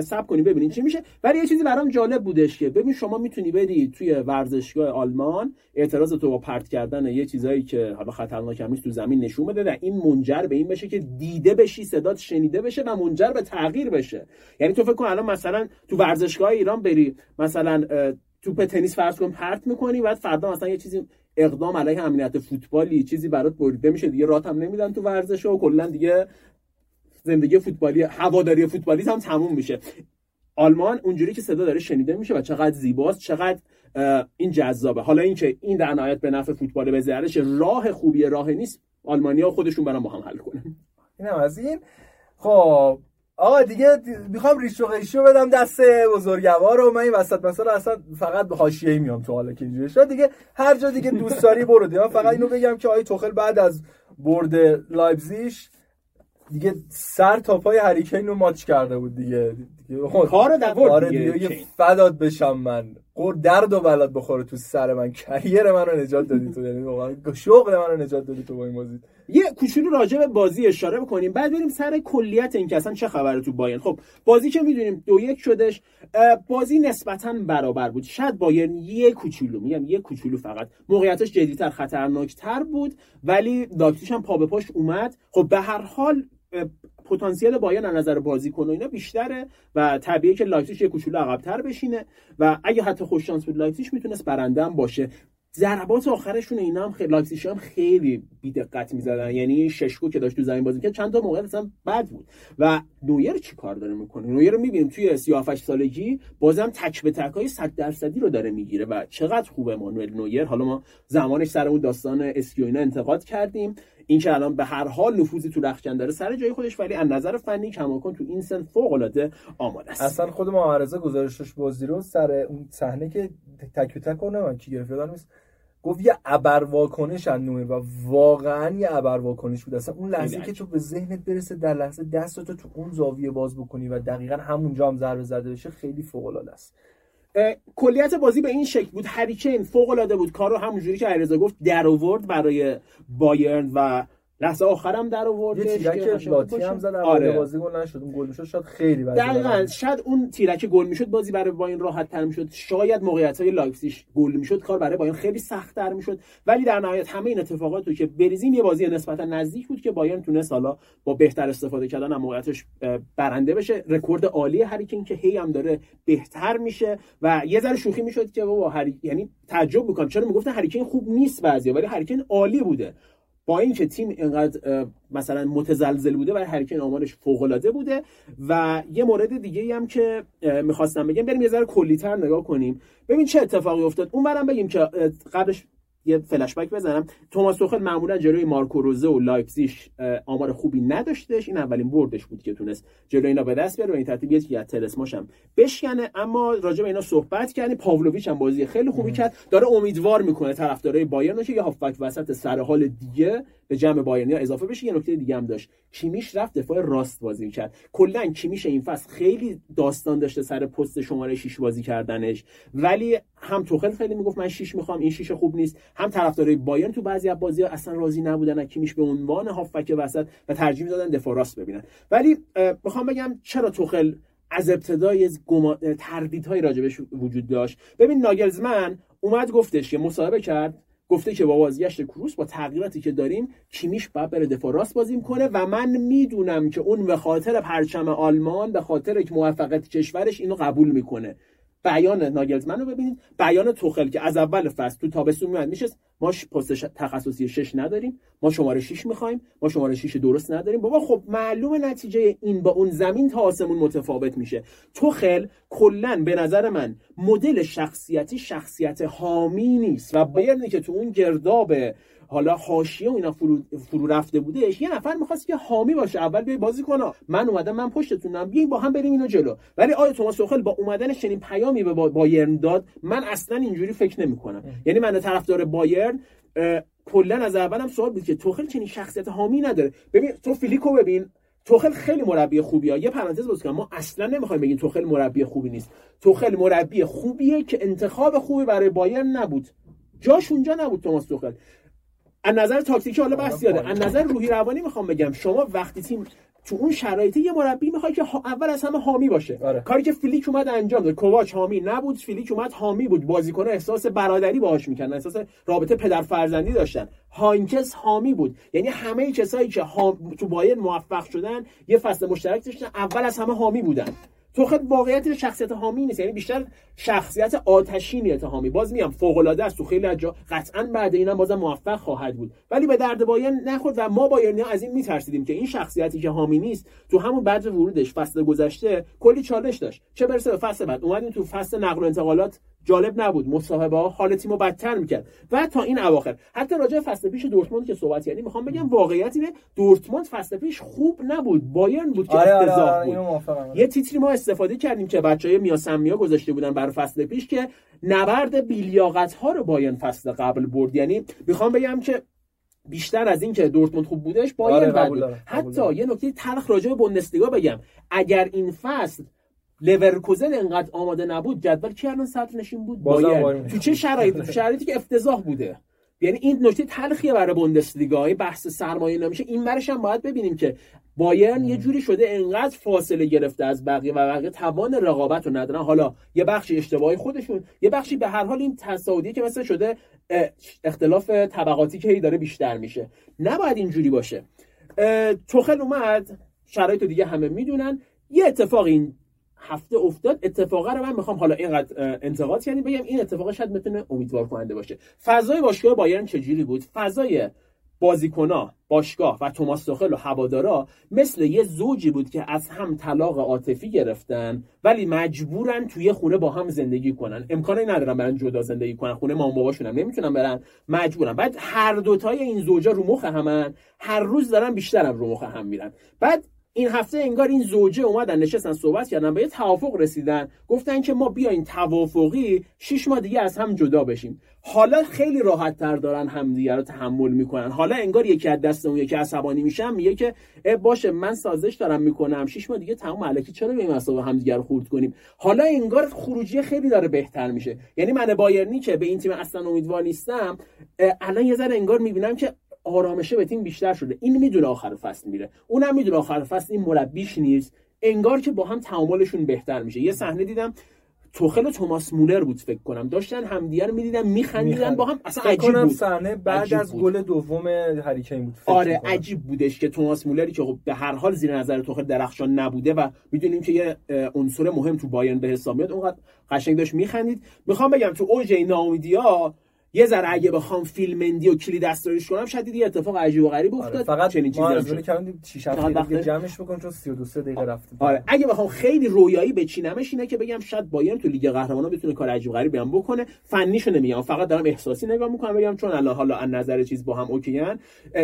سب کنیم ببینیم چی میشه. ولی یه چیزی برام جالب بودش که ببین شما می‌تونی بدی توی ورزشگاه آلمان اعتراض تو با پرت کردن یه چیزایی که حالا خطرناک هم تو زمین نشون بده. و این منجر به این بشه که دیده بشی صدات شنیده بشه و منجر به تغییر بشه. یعنی تو فکر کن الان مثلا تو ورزشگاه ایران بری مثلا توپ تنیس فرض کن پرت می‌کنی بعد فردا مثلا یه چیزی اقدام علیه امنیت فوتبالی چیزی برات بریده میشه. دیگه رات هم نمیدن تو ورزش و کلا دیگه زندگی فوتبالی هواداری فوتبالی هم تموم میشه. آلمان اونجوری که صدا داره شنیده میشه و چقدر زیباست چقدر این جذابه. حالا اینکه این در نهایت به نفع فوتبال بزرش راه خوبی راه نیست. آلمانیا خودشون برام با هم حل کنن. اینم از این. خب آقا دیگه می‌خوام ریش و قیشو بدم دست بزرگوار رو. من این وسط مثلا اصلا فقط به حاشیه میام تو حالا که اینجوری شد دیگه هر جا دیگه دوست داری برو دیگه. فقط اینو بگم که آقای توخل بعد از برد لایپزیش دیگه سر تا پای هریکین رو ماچ کرده بود دیگه, دیگه کار دور آره دیگه, دیگه فداد بشم من. قر درد و بلد بخوره تو سر من. کریر من رو نجات دادی تو. یعنی واقعا شغل من رو نجات دادی تو با این بازی. یه کوچولو راجع به بازی اشاره بکنیم. بعد بریم سر کلیت این که اصلا چه خبره تو بایرن. خب بازی که می‌دونیم دو یک شدش. بازی نسبتا برابر بود. شاید بایرن یه کوچولو میگم یه کوچولو فقط. موقعیتش جدیتر خطرناکتر بود. ولی لایپزیگ هم پا به پاش اومد. خب به هر حال پتانسیل بایرن از نظر بازیکن و اینا بیشتره و طبیعیه که لایپزیگ یه کوچولو عقب‌تر بشینه و اگه حتی خوش شانس بود لایپزیگ می‌تونست برنده هم باشه. ضربات آخرشون اینا هم خیلی لایپزیگ هم خیلی بی دقت می‌زدن. یعنی ششکو که داشت تو زمین بازی که چند تا موقع اصلا بد بود. و نویر چی کار داره می‌کنه؟ نویر رو می‌بینیم توی 38 سالگی بازم تک به تک های 100 درصدی رو داره می‌گیره و چقدر خوبه مانوئل نویر. حالا ما زمانش سر اون داستان اسکیو اینا انتقاد کردیم. این که الان به هر حال نفوذی تو رختکن داره سر جای خودش ولی از نظر فنی کماکن تو این سن فوق العاده آماده است. اصلا خود معارضه گزارشش بازی رو سر اون صحنه که تک تک کنه کی گرفت نیست. گفت یه ابر واکنش نومه و واقعا یه ابر واکنش بود. اصلا اون لحظه که تو به ذهنت برسه در لحظه دستتو تو اون زاویه باز بکنی و دقیقا همونجا هم ضربه زده بشه خیلی فوق العاده است. کلیت بازی به این شکل بود. هری کین فوق العاده بود. کارو همونجوری که علیرضا گفت در آورد برای بایرن و لحظه آخرم در آورد یه تیرک لاتی هم زد آره. بازی گل نشد اون گل می‌شد شاید خیلی دقیقاً. شاید اون تیرک گل می‌شد بازی برای بایرن راحت تر می‌شد. شاید موقعیت های لایپزیگ گل می‌شد کار برای بایرن خیلی سخت تر می‌شد. ولی در نهایت همه این اتفاقات رو که بریزیم یه بازی نسبتا نزدیک بود که بایرن تونست حالا با بهتر استفاده کردن از موقعیتش برنده بشه. رکورد عالی هری کین که هی هم داره بهتر میشه و یه ذره شوخی می‌شد که بابا هری... یعنی تعجب می‌کنم. چرا می‌گفتن هری کین خوب نیست بعضیا ولی هری کین عالی بوده. با اینکه تیم اینقدر مثلا متزلزل بوده و هری کین آمارش فوق العاده بوده و یه مورد دیگه هم که می‌خواستم بگم بریم یه ذره کلیتر نگاه کنیم. ببین چه اتفاقی افتاد. اون برم بگیم که قبلش یه فلش بک بزنم. توماس توخل معمولا جلوی مارکو روزه و لایپزیگ آمار خوبی نداشتش. این اولین بردش بود که تونست جلوی اینا به دست بیاره و این ترتیب یه تلسماش هم بشکنه. اما راجع به اینا صحبت کردیم. پاولویچ هم بازی خیلی خوبی کرد. داره امیدوار می‌کنه طرفدارای بایرن که یه هافبک وسط سر حال دیگه به جمع بایرنیا اضافه بشه. یه نکته دیگه هم داشت. کیمیش رفت دفاع راست بازی کرد. کلا کیمیش این فصل خیلی داستان داشته سر پست شماره 6 بازی کردنش. ولی هم توخل خیلی می‌گفت من 6 می‌خوام این 6 خوب نیست. هم طرفدارای بایرن تو بعضی از بازی‌ها اصلا راضی نبودن از کیمیش به عنوان هافبک وسط و ترجیح می‌دادن دفاع راست ببینن. ولی می‌خوام بگم چرا توخل از ابتدای گما... تردیدهایی راجبش وجود داشت؟ ببین ناگلزمن اومد گفتش که مصاحبه کرد گفته که با بازگشت کروس با تغییراتی که داریم کیمیش باید بره دفاع راست بازی کنه و من می‌دونم که اون به خاطر پرچم آلمان به خاطر موفقیت کشورش اینو قبول می‌کنه. بیان ناگلزمن رو ببینید. بیان توخل که از اول فصل تو تابستون میاد میشه. ما پست تخصصی 6 نداریم. ما شماره 6 می‌خوایم. ما شماره 6 درست نداریم. بابا خب معلوم نتیجه این با اون زمین تا آسمون متفاوت میشه. توخل کلا به نظر من مدل شخصیتی شخصیت حامی نیست. و بایرنی که تو اون گرداب حالا حاشیه و اینا فرو, فرو رفته بودش یه نفر می‌خواست که حامی باشه اول بیای بازی کنه من اومدم من پشتتونم بیاین با هم بریم اینو جلو. ولی آیا توماس توخل با اومدن چنین پیامی به بایرن داد من اصلا اینجوری فکر نمی‌کنم. یعنی من طرفدار بایرن کلا از اولم سوال بود که توخل چنین شخصیت حامی نداره. ببین تو فیلیکو ببین توخل خیلی مربی خوبیه. یه پرانتز باز کنم. ما اصلا نمی‌خوایم بگیم توخل مربی خوبی نیست. توخل مربی خوبیه که انتخاب خوبی برای بایرن نبود. جاش اونجا نبود توماس توخل از نظر تاکتیکی حالا بحث زیاده از نظر روحی روانی می‌خوام بگم شما وقتی تیم تو اون شرایطی یه مربی می‌خواد که اول از همه حامی باشه. آره. کاری که فیلیک اومد انجام داد. کوواچ حامی نبود فیلیک اومد حامی بود. بازیکن احساس برادری باهاش می‌کردن احساس رابطه پدر فرزندی داشتن. هاینکس حامی بود. یعنی همه کسایی که تو بایر موفق شدن یه فصل مشترک داشتن اول از همه حامی بودن. توخل واقعیت شخصیت حامی نیست. یعنی بیشتر شخصیت آتشینی حامی. باز میام فوق العاده است. تو خیلی جا قطعا بعد اینم بازم موفق خواهد بود. ولی به درد بایرن نخورد و ما بایرنی از این میترسیدیم که این شخصیتی که حامی نیست تو همون بعد ورودش فصل گذشته کلی چالش داشت. چه برسه به فصل بعد؟ اومدیم تو فصل نقل و انتقالات جالب نبود. مصاحبه ها حال تیمو بدتر می‌کرد. و تا این اواخر حتی راجع فصل پیش دورتموند که صحبت کردیم می‌خوام بگم واقعیت اینه دورتموند فصل پیش خوب نبود. بایرن بود که آره, آره، افتضاح آره بود. یه تیتری ما استفاده کردیم که بچهای میاسمیا گذاشته بودن برای فصل پیش که نبرد بیلیاقت ها رو بایرن فصل قبل برد. یعنی می‌خوام بگم که بیشتر از این که دورتموند خوب بودش بایرن آره بود. حتی یه نکته تلخ راجع به بوندسلیگا بگم. اگر این فصل لورکوزن انقدر آماده نبود جدول کی الان صدر نشین بود؟ باید تو چه شرایطی شرایطی که افتضاح بوده. یعنی این نکته تلخیه برای بوندسلیگا. بحث سرمایه نمیشه. این برش هم باید ببینیم که بایرن یه جوری شده انقدر فاصله گرفته از بقیه و بقیه توان رقابت رو ندارن. حالا یه بخشی اشتباهی خودشون یه بخشی به هر حال این تصاعدی که مثلا شده اختلاف طبقاتی که هی داره بیشتر میشه. نباید اینجوری باشه. توخل اومد. شرایط دیگه همه می‌دونن. یه اتفاق این هفته افتاد اتفاقا رو من می‌خوام حالا اینقدر انتقاد یعنی بگم این اتفاق شاید بتونه امیدوار کننده باشه. فضای باشگاه بایرن چجوری بود؟ فضای بازیکنا باشگاه و توماس توخل و هوادارا مثل یه زوجی بود که از هم طلاق عاطفی گرفتن ولی مجبورن توی خونه با هم زندگی کنن. امکانی ندارن برن جدا زندگی کنن خونه مام باباشون هم نمی‌تونن برن مجبورن. بعد هر دوتای این زوجا رو مخ همن هر روز دارن بیشتر هم رو مخ هم میرن. بعد این هفته انگار این زوجه اومدن نشستن صحبت کردن به یه توافق رسیدن. گفتن که ما بیاین توافقی شش ماه دیگه از هم جدا بشیم. حالا خیلی راحت تر دارن همدیگه رو تحمل می‌کنن. حالا انگار یکی از دست اون یکی عصبانی میشن میگه که باشه من سازش دارم می‌کنم. شش ماه دیگه تمام علکی چرا به مسابقه همدیگه رو خورد کنیم؟ حالا انگار خروجی خیلی داره بهتر میشه. یعنی من بایرنی که به این تیم اصلا امیدوار نیستم الان یه ذره انگار می‌بینم که آرامشه به تیم بیشتر شده. این می‌دونه آخر فصل میره. اونم می‌دونه آخر فصل این مربیش نیست. انگار که با هم تعاملشون بهتر میشه. یه صحنه دیدم توخل و توماس مولر بود فکر کنم. داشتن همدیگه رو می‌دیدن میخندیدن با هم اصلا عجیب بود. صحنه بعد از گل دوم هریکین بود. آره عجیب بودش که توماس مولری که خب به هر حال زیر نظر توخل درخشان نبوده و می‌دونیم که یه عنصر مهم تو بایرن به حساب میاد اونقدر قشنگ داشت میخندید. می‌خوام بگم تو اوج ناامیدی‌ها یه ذره اگه بخوام فیلمندی و کلید دستاریش کنم شاید یه اتفاق عجیب و غریب آره، افتاد فقط چنین چیزی هم کردیم 6 هفته جمعش بکن چون 32 دقیقه رفته آره اگه بخوام خیلی رویایی بچینمش اینه که بگم شاید بایرن تو لیگ قهرمانان بتونه کار عجیب غریبی هم بکنه. فنیشو نمیگم فقط دارم احساسی نگاه می‌کنم. بگم چون الله حالا از نظر چیز با هم اوکیان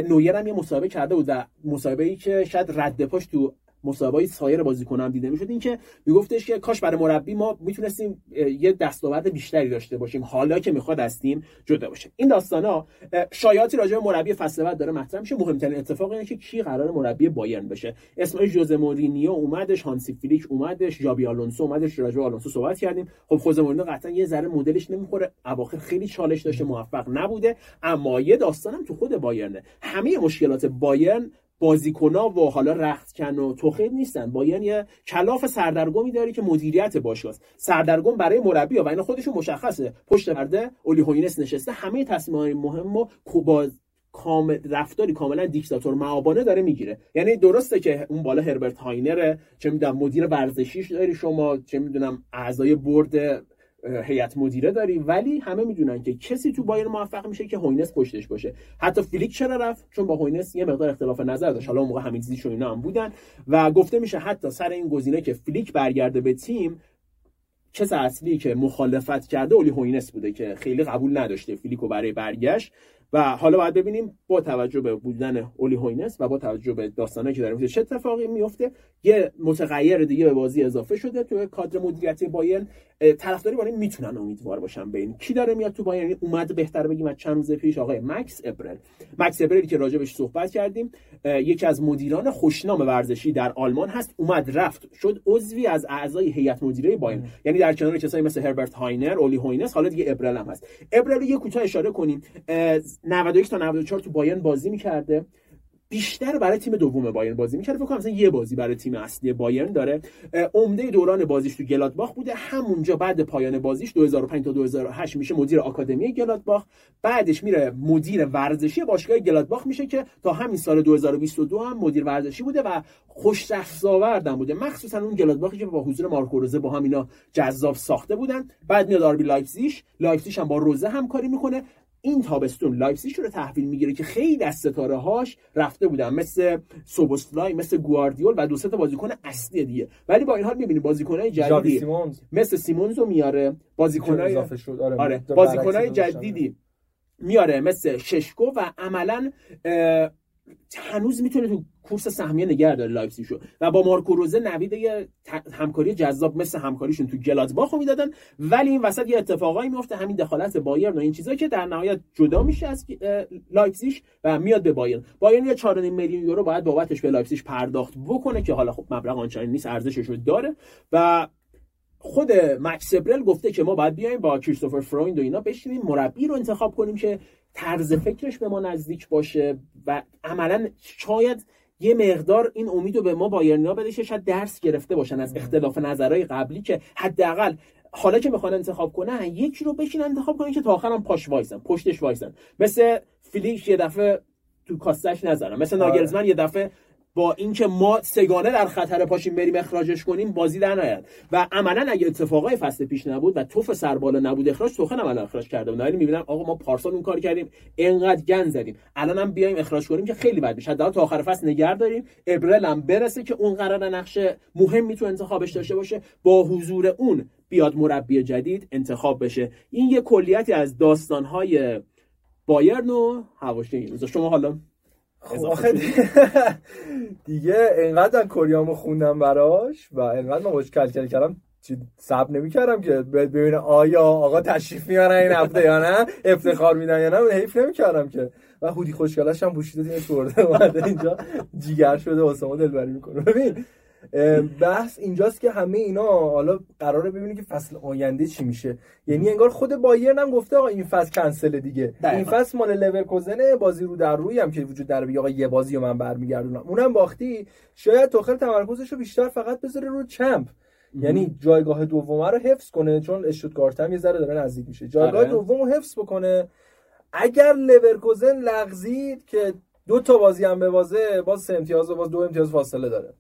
نویر هم یه مصاحبه کرده بود مصاحبه ای که شاید رد پاش تو مصاحبه سایر بازیکنان هم دیده می‌شد. اینکه میگفتش که کاش برای مربی ما می‌تونستیم یه دستاورد بیشتری داشته باشیم. حالا که می‌خواد از تیم جدا باشه. این داستانا شایعاتی راجع به مربی فصل بعد داره مطرح میشه. مهمترین اتفاق اینه که کی قراره مربی بایرن بشه. اسم ژوزه مورینیو اومدش هانسی فلیک اومدش ژابی آلونسو اومدش. راجع به آلونسو صحبت کردیم. خب خوزه مورینیو قطعا یه ذره مدلش نمی‌خوره. اواخر خیلی چالش داشته موفق نبوده. اما یه داستانم تو خود بایرنه. همه مشکلات بایرن بازیکنا و حالا رختکن و توخید نیستن. با یعنی کلاف سردرگمی داری که مدیریت باشگاه سردرگم برای مربی و اینا خودشون مشخصه. پشت پرده اولی هوینس نشسته. همه تصمیمات مهم و باز کامل رفتاری کاملا دیکتاتور معابانه داره می‌گیره. یعنی درسته که اون بالا هربرت هاینره چه می‌دونم مدیر ورزشیش داری شما چه می‌دونم اعضای برد هیئت مدیره داری ولی همه می‌دونن که کسی تو بایرن موفق میشه که هوینس پشتش باشه. حتی فیلیک چرا رفت؟ چون با هوینس یه مقدار اختلاف نظر داشت. حالا اون موقع همین چیزی اینا هم بودن و گفته میشه حتی سر این گزینه که فیلیک برگرده به تیم کس اصلی که مخالفت کرده اولی هوینس بوده که خیلی قبول نداشته فیلیکو برای برگشت. و حالا باید ببینیم با توجه به بودن اولی هوینس و با توجه به داستانایی که داریم چه اتفاقی میفته یه متغیر دیگه به بازی اضافه شده تو کادر مدیریتی بایرن. طرفداری بایرن می‌تونن امیدوار باشن ببین کی داره میاد تو بایرن؟ اومد بهتر بگیم از چند روز پیش آقای مکس ابرل. مکس ابرل که راجبش صحبت کردیم یکی از مدیران خوشنام ورزشی در آلمان هست اومد رفت. شد عضوی از اعضای هیئت مدیره بایرن. یعنی در کنار کسایی مثل هربرت هاینر اولی هوینس حالا دیگه ابرل هم هست. ابرل یه کوتاه اشاره کنیم. 91 تا 94 تو بایرن بازی می‌کرده. بیشتر برای تیم دوم بایرن بازی می‌کرده فکر کنم مثلا یه بازی برای تیم اصلی بایرن داره. عمده دوران بازیش تو گلادباخ بوده. همونجا بعد پایان بازیش 2005 تا 2008 میشه مدیر آکادمی گلادباخ. بعدش میره مدیر ورزشی باشگاه گلادباخ میشه که تا همین سال 2022 هم مدیر ورزشی بوده و خوش آوردن بوده. مخصوصا اون گلادباخی که با حضور مارکو روزه با هم اینا جذاب ساخته بودن. بعد میاد آربی لایپزیگ. لایپزیگ هم با روزه همکاری می‌کنه. این تابستون لایپزیگ رو تحویل می‌گیره که خیلی از ستاره هاش رفته بودن. مثل سوبوسلای مثل گواردیول و دو تا بازیکن اصلی دیگه. ولی با این حال می‌بینی بازیکنای جدیدی مثل سیمونز رو میاره. بازیکنای آره, آره. بازیکنای جدیدی میاره. مثل ششکو و عملا هنوز می‌تونه تو کورس سهمیه نگه داره لایپزیگ شو و با مارکو روزه نوید یه همکاری جذاب مثل همکاریشون تو گلادباخو می‌دادن. ولی این وسط یه اتفاقایی میفته همین دخالت بایرن و این چیزا که در نهایت جدا میشه از لایپزیگ و میاد به بایرن. بایرن یه 4.5 میلیون یورو باید بابتش به لایپزیگ پرداخت بکنه که حالا خب مبلغ آنچنانی نیست ارزشش رو داره. و خود مکس ابرل گفته که ما باید بیایم با کریستوفر فرویند و اینا بشینیم مربی رو انتخاب کنیم که طرز فکرش به ما نزدیک باشه و عملا شاید یه مقدار این امید رو به ما بایرنیا بده شاید درس گرفته باشن از اختلاف نظرهای قبلی که حداقل حالا که می‌خوان انتخاب کنن یکی رو بشین انتخاب کنن که تا آخرم پاش وایسن پشتش وایسن مثل فیلیک یه دفعه تو کاستش نذارن مثل. ناگلزمن یه دفعه با اینکه ما سه گانه در خطر پاشیم بریم اخراجش کنیم بازی در نیاد. و عملا اگه اتفاقای فصل پیش نبود و توف سربالا نبود اخراج توخل عملا اخراج کرده بود ولی می‌بینم آقا ما پارسال اون کار کردیم انقدر گند زدیم. الان بیایم اخراج کنیم که خیلی بد میشه تا آخر فصل نگه داریم. ابرل هم برسه که اون قراره نقش مهمی تو انتخابش داشته باشه. با حضور اون بیاد مربی جدید انتخاب بشه. این یه کلیتی از داستانهای بایرن و هواشی شما حالا آخه *laughs* دیگه انقدر کوریامو خوندم براش و انقدر من کل کل کردم سب نمی کردم که ببینه آیا آقا تشریف میارن این هفته یا نه افتخار میدن یا نه حیف نمی کردم که. و هودی خوشگلش هم پوشیده تیمش برده اومده اینجا جیگر شده واسه دلبری می‌کنه. ببین بحث اینجاست که همه اینا حالا قراره ببینید که فصل آینده چی میشه. یعنی انگار خود بایرن هم گفته آقا این فصل کنسل دیگه. این فصل مال لورکوزن بازی رو در روی هم که وجود داره آقا یه بازی رو من برمیگردونم. اونم باختی. شاید توخل تمرکزش رو بیشتر فقط بذاره رو چمپ. یعنی جایگاه دوم رو حفظ کنه چون اشتوتگارت هم یه ذره داره نزدیک میشه. جایگاه آره. دوم رو حفظ بکنه. اگر لورکوزن لغزید که دو تا بازی هم ببازه باز سه امتیاز و باز دو امتیاز فاصله داره.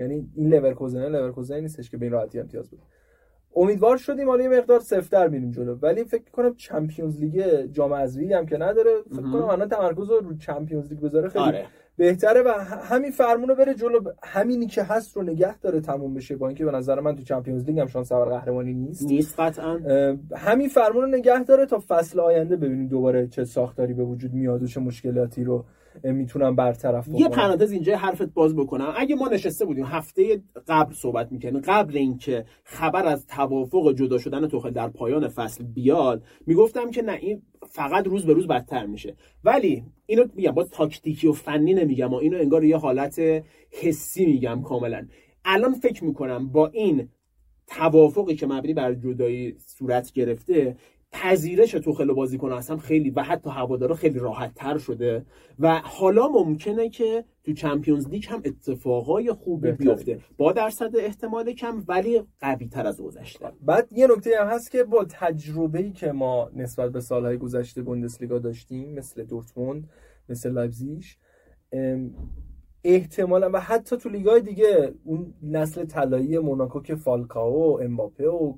یعنی این لورکوزن لورکوزن نیستش که به این راحتی امتیاز بود امیدوار شدیم حالا یه مقدار سفتر میریم جلو. ولی فکر کنم Champions League جام حذفی هم که نداره. فکر کنم الان تمرکز رو Champions League بذاره خیلی آره. بهتره و همین فرمونو بره جلو. همینی که هست رو نگه داره تموم بشه با اینکه به نظر من تو Champions League هم شانس اول قهرمانی نیست. نیست قطعا. همین فرمونو نگه داره تا فصل آینده ببینیم دوباره چه ساختاری به وجود میاد و چه مشکلاتی رو می‌تونم برطرف بکنم. یه پرانتز اینجا حرفت باز بکنم. اگه ما نشسته بودیم هفته قبل صحبت می‌کنیم قبل اینکه خبر از توافق جدا شدن توخل در پایان فصل بیاد می‌گفتم که نه این فقط روز به روز بدتر میشه. ولی اینو میگم با تاکتیکی و فنی نمیگم و اینو انگار یه حالت حسی میگم کاملا. الان فکر می‌کنم با این توافقی که مبنی بر جدایی صورت گرفته پذیرش توخل بازیکن اصلا خیلی و حتی هوادارا خیلی راحت تر شده. و حالا ممکنه که تو Champions League هم اتفاقای خوبی بیفته. با درصد احتمال کم ولی قوی تر از گذشته بعد یه نکته هم هست که با تجربه‌ای که ما نسبت به سالهای گذشته بوندسلیگا داشتیم مثل دورتموند مثل لایپزیگ احتمالا و حتی تو لیگای دیگه اون نسل طلایی موناکو که فالکاو و امباپه و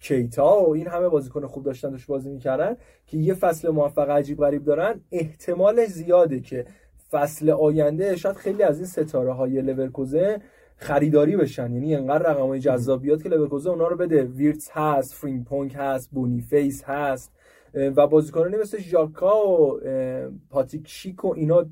کیتا و این همه بازیکن خوب داشتن داشت بازی می‌کردن که یه فصل موفق عجیب غریب دارن. احتمال زیاده که فصل آینده شاید خیلی از این ستاره های لورکوزن خریداری بشن. یعنی انقدر رقم های که لورکوزن اونا رو بده. ویرتس هست فریمپونگ هست بونیفیس هست و بازیکنانی مثل ژاکا و پاتیک شیک و اینا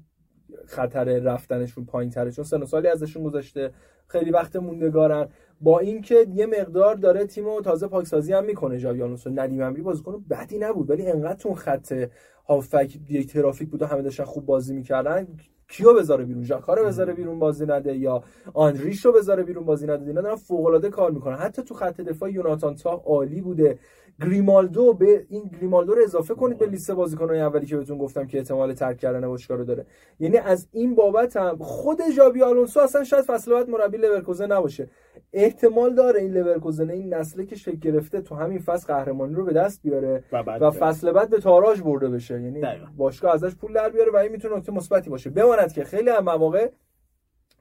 خطر رفتنشون پایین تره چون سن سالی ازشون گذاشته خیلی وقت موندگارن. با اینکه یه مقدار داره تیمو تازه پاکسازی هم می‌کنه جاوی آلونسو. ندیم امری بازیکن بدی نبود ولی انقدر تون خط هافک یک ترافیک بود و همه داشتن خوب بازی می‌کردن. کیو بذاره بیرون؟ ژاکا رو بذاره بیرون بازی نده یا آنریش رو بذاره بیرون بازی نده؟ اینا دارن فوق العاده کار می‌کنن. حتی تو خط دفاع یوناتان تا عالی بوده. گریمالدو به این گریمالدو رو اضافه کنید به لیست بازیکن‌های اولی که بهتون گفتم که احتمال ترک کردن باشگاه رو داره. یعنی از این بابت هم خود ژابی آلونسو اصلا شاید فصل بعد مربی لورکوزن نباشه. احتمال داره این لورکوزن این نسلی که شکل گرفته تو همین فصل قهرمانی رو به دست بیاره و, و فصل بعد به تاراج برده بشه. یعنی باشگاه ازش پول در بیاره و این می‌تونه نکته مثبتی باشه. بماند که خیلی هم مواقع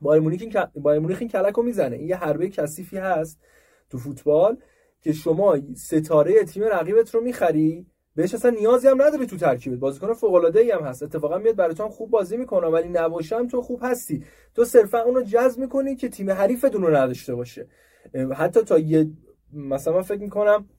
بایر مونیخ این این کلکو می‌زنه. این یه حربه کثیفی هست تو فوتبال. که شما ستاره تیم رقیبت رو می‌خری بهش اصلا نیازی هم نداری تو ترکیبت. بازیکن فوق العاده ای هم هست. اتفاقا میاد برای تو خوب بازی می‌کنه ولی نباشم تو خوب هستی. تو صرفا اونو جذب می‌کنی که تیم حریفتون رو نداشته باشه. حتی تا یه مثلا فکر می‌کنم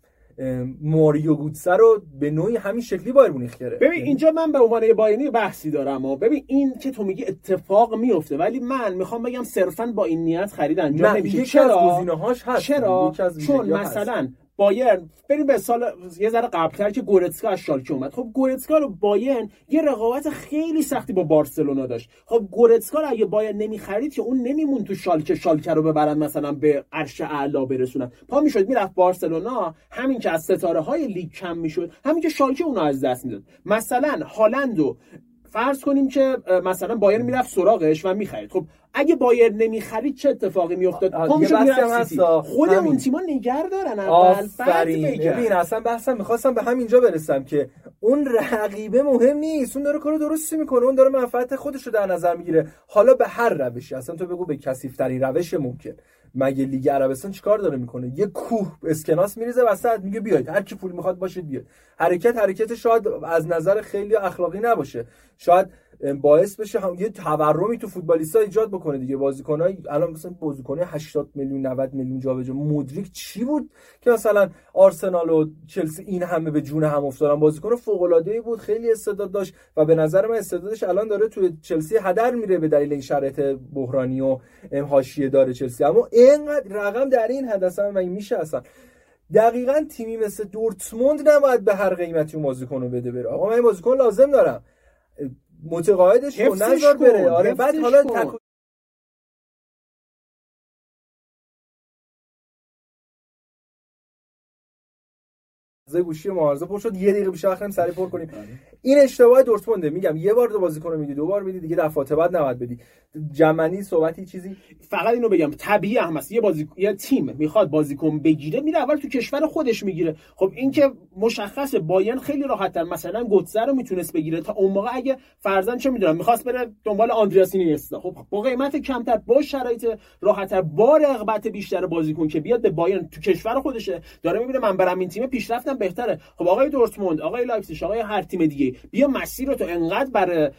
ماریو گوتسه رو به نوعی همین شکلی بایر مونیخ کرده ببین اینجا من به عنوان باینی بحثی دارم و ببین این که تو میگی اتفاق میفته ولی من می‌خوام بگم صرفا با این نیت خرید انجام نمیشه. چرا؟ هست. چرا؟ چون مثلا بایرن بریم به سال یه ذره قبلتر که گورتسکا از شالکه اومد. خب گورتسکا رو بایرن یه رقابت خیلی سختی با بارسلونا داشت. خب گورتسکا رو اگه بایرن نمی‌خرید که اون نمیمون تو شالکه شالکه رو ببرن مثلا به عرش اعلا برسونن. پا می‌شد می‌رفت بارسلونا همین که از ستاره های لیگ کم می‌شد همین که شالکه اونو از دست می‌داد. مثلا هالند و فرض کنیم که مثلا بایر می‌رفت سراغش و می‌خرید. خب اگه بایر نمی‌خرید چه اتفاقی میافتاد؟ خود اون تیما نگر دارن اول ببین اصلا بحثم می‌خواستم به همینجا برسم که اون رقیبه مهم نیست. اون داره کارو درستی می‌کنه. اون داره منفعت خودش رو در نظر می‌گیره. حالا به هر روشی اصلا تو بگو به کثیف‌ترین روش ممکن. مگه لیگ عربستان چیکار داره می‌کنه؟ یه کوه اسکناس میریزه وسط میگه بیاید هر کی پول می‌خواد باشید بیاد. حرکت حرکت شاید از نظر خیلی اخلاقی نباشه. شاید باعث بشه هم یه تورمی تو فوتبالیستا ایجاد بکنه دیگه. بازیکنای الان مثلا بازیکن 80 میلیون 90 میلیون جابجا مدریک چی بود که مثلا آرسنال و چلسی این همه به جون هم افتادن؟ بازیکن فوق العاده بود خیلی استعداد داشت و به نظر من استعدادش الان داره تو چلسی هدر میره به دلیل این شرایط بحرانی و حاشیه داره چلسی. اما اینقدر رقم در این حد اصلا مگه میشه اصلا؟ دقیقا تیمی مثل دورتموند نباید به هر قیمتی اون بازیکن رو بده بره. آقا من این بازیکن لازم دارم. متقاعدش کن نذار بره. آره بعد حالا تک... گوشی معارضه پر شد. یه دقیقه بیشتر وقت سری پر کنیم. آره. این اشتباه دورتمونده. میگم یه بار دو بازیکن رو میدی دو بار میدی دیگه دفعات بعد نباید بدی. جمعنی صحبتی چیزی؟ فقط اینو بگم. طبیعی هم هست یه بازی یه تیم می‌خواد بازیکن بگیره میره اول تو کشور خودش می‌گیره. خب این که مشخص باین خیلی راحت تر مثلا گوتزه رو می‌تونست بگیره. تا اون موقع اگه فرضاً چه می‌دونم می‌خواست بره دنبال آندریاس اینیستا. خب با قیمت کمتر با شرایط راحتتر با رغبت بیشتر بازیکن که بیاد به باین تو کشور خودشه داره می‌بینه من برم این تیم پیشرفتم بهتره. خب آقای دورتموند آقای لایپزیگ آقای هر تیم دیگه بیا مسیر رو تو انقدر برای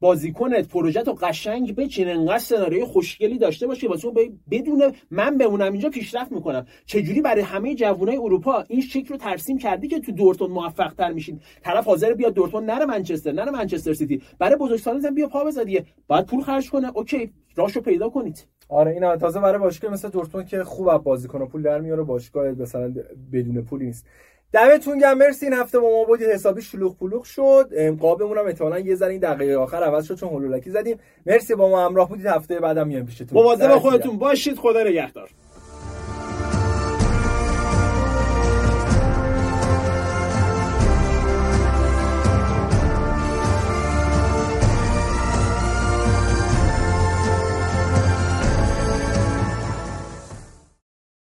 بازیکنت پروژه رو قشنگ بچین انقدر سناریوی خوشگلی داشته باشه واسه بدون من بمونم اینجا پیشرفت می‌کنم. چجوری برای همه جوانای اروپا این شکل رو ترسیم کردی که تو دورتون موفق تر میشین؟ طرف حاضر بیاد دورتون نره منچستر نره منچستر سیتی. برای بزرگسالان بیا پا بزنیه باید پول خرج کنه. اوکی راشو پیدا کنید. آره این تازه برای باشگاه مثل دورتموند که خوب بازیکن پول در میاره باشگاه مثلا بدون پولی نیست. دمتون گرم. مرسی. این هفته با ما بودید. حسابی شلوغ پلوغ شد. قابمون هم احتمالاً یه ذره این دقیقه آخر عوض شد چون هولولکی زدیم. مرسی با ما همراه بودید. هفته بعدم میام پیشتون. مواظب خودتون باشید. خدا نگهدار.